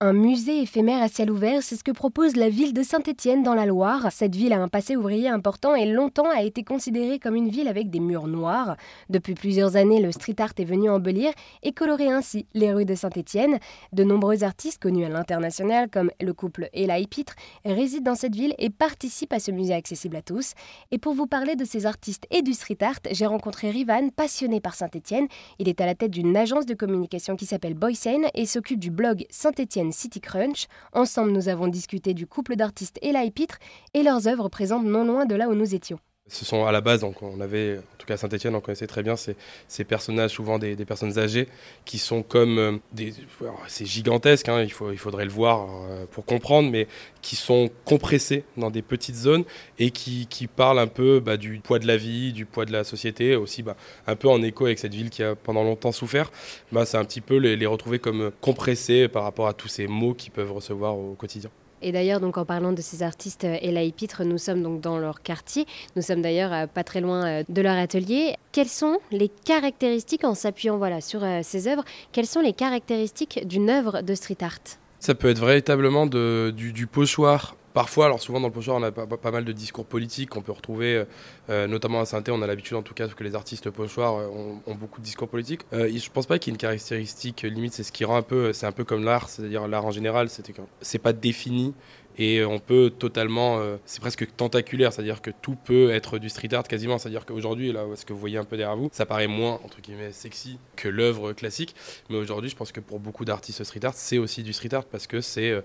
Un musée éphémère à ciel ouvert, c'est ce que propose la ville de Saint-Étienne dans la Loire. Cette ville a un passé ouvrier important et longtemps a été considérée comme une ville avec des murs noirs. Depuis plusieurs années, le street art est venu embellir et colorer ainsi les rues de Saint-Étienne. De nombreux artistes connus à l'international, comme le couple Ella et Pitre, résident dans cette ville et participent à ce musée accessible à tous. Et pour vous parler de ces artistes et du street art, j'ai rencontré Rivan, passionné par Saint-Étienne. Il est à la tête d'une agence de communication qui s'appelle Boysen et s'occupe du blog Saint-Étienne City Crunch. Ensemble, nous avons discuté du couple d'artistes Ella et Pitre et leurs œuvres présentes non loin de là où nous étions. Ce sont à la base, donc on avait, en tout cas Saint-Etienne, on connaissait très bien ces, personnages, souvent des, personnes âgées, qui sont comme euh, des. C'est gigantesque, hein, il, faut, il faudrait le voir euh, pour comprendre, mais qui sont compressés dans des petites zones et qui, qui parlent un peu bah, du poids de la vie, du poids de la société, aussi bah, un peu en écho avec cette ville qui a pendant longtemps souffert. Bah, C'est un petit peu les, les retrouver comme compressés par rapport à tous ces mots qu'ils peuvent recevoir au quotidien. Et d'ailleurs, donc en parlant de ces artistes euh, Ella et Pitre, nous sommes donc dans leur quartier. Nous sommes d'ailleurs euh, pas très loin euh, de leur atelier. Quelles sont les caractéristiques, en s'appuyant voilà, sur ces œuvres, quelles sont les caractéristiques d'une œuvre de street art? Ça peut être véritablement du, du Parfois, alors souvent dans le pochoir, on a pas, mal de discours politiques qu'on peut retrouver, notamment à saint on a l'habitude en tout cas que les artistes pochoirs ont, beaucoup de discours politiques. Euh, je pense pas qu'il y ait une caractéristique limite, c'est ce qui rend un peu, c'est un peu comme l'art, c'est-à-dire l'art en général, c'est pas défini et on peut totalement, euh, c'est presque tentaculaire, c'est-à-dire que tout peut être du street art quasiment. C'est-à-dire qu'aujourd'hui, là, ce que vous voyez un peu derrière vous, ça paraît moins entre guillemets sexy que l'œuvre classique. Mais aujourd'hui, je pense que pour beaucoup d'artistes street art, c'est aussi du street art parce que c'est euh,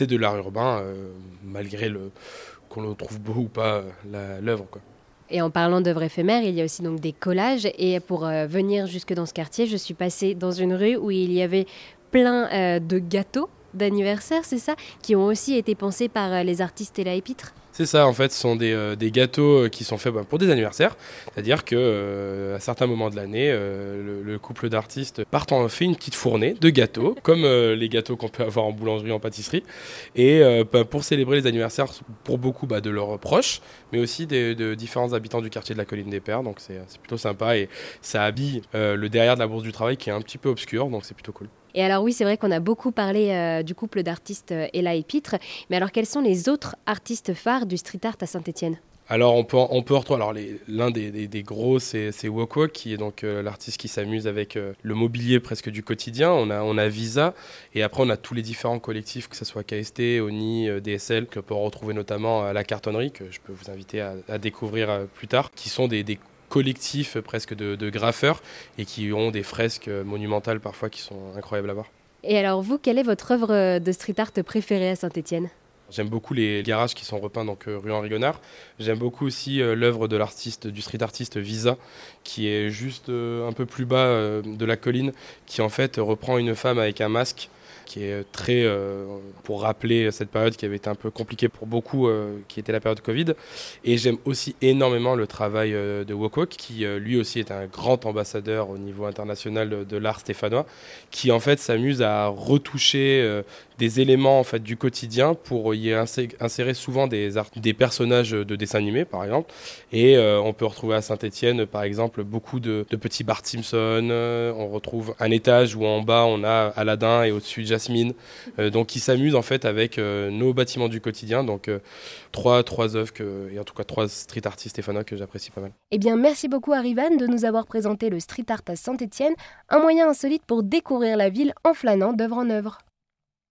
de l'art urbain, euh, malgré qu'on le trouve beau ou pas l'œuvre. Et en parlant d'œuvres éphémères, il y a aussi donc des collages. Et pour venir jusque dans ce quartier, je suis passée dans une rue où il y avait plein de gâteaux d'anniversaire, c'est ça Qui ont aussi été pensés par euh, les artistes et la Épitre c'est ça, en fait, ce sont des, euh, gâteaux euh, qui sont faits bah, pour des anniversaires. C'est-à-dire que à certains moments de l'année, le, couple d'artistes partent en fait une petite fournée de gâteaux, comme les gâteaux qu'on peut avoir en boulangerie, en pâtisserie, et bah, pour célébrer les anniversaires pour beaucoup bah, de leurs proches, mais aussi de différents habitants du quartier de la Colline des Pères. Donc c'est plutôt sympa et ça habille le derrière de la bourse du travail qui est un petit peu obscur, donc c'est plutôt cool. Et alors oui, c'est vrai qu'on a beaucoup parlé euh, du couple d'artistes euh, Ella et Pitre, mais alors quels sont les autres artistes phares du street art à Saint-Étienne? Alors on peut, on peut retrouver, alors l'un des, des, gros c'est Wok Wok qui est donc euh, l'artiste qui s'amuse avec le mobilier presque du quotidien. On a, on a Visa. Et après on a tous les différents collectifs que ce soit KST, ONI, DSL que peut retrouver notamment à la cartonnerie que je peux vous inviter à, découvrir plus tard, qui sont des collectif presque de, graffeurs et qui ont des fresques monumentales parfois qui sont incroyables à voir. Et alors vous, quelle est votre œuvre de street art préférée à Saint-Étienne? J'aime beaucoup les garages qui sont repeints donc euh, rue Henri Gonard. J'aime beaucoup aussi euh, l'œuvre de l'artiste du street artiste Visa qui est juste euh, un peu plus bas de la colline qui en fait reprend une femme avec un masque qui est très, euh, pour rappeler cette période qui avait été un peu compliquée pour beaucoup, euh, qui était la période Covid. Et j'aime aussi énormément le travail euh, de Wokok, qui lui aussi est un grand ambassadeur au niveau international de, l'art stéphanois, qui en fait s'amuse à retoucher des éléments en fait du quotidien pour y insérer souvent des, des personnages de dessins animés par exemple et on peut retrouver à Saint-Étienne par exemple beaucoup de, petits Bart Simpson on retrouve un étage où en bas on a Aladdin et au-dessus Jasmine, euh, donc qui s'amuse en fait avec euh, nos bâtiments du quotidien. Donc euh, trois, trois œuvres et en tout cas trois street artistes stéphanois que j'apprécie pas mal. Eh bien, merci beaucoup à Rivan de nous avoir présenté le street art à Saint-Étienne, un moyen insolite pour découvrir la ville en flânant d'œuvre en œuvre.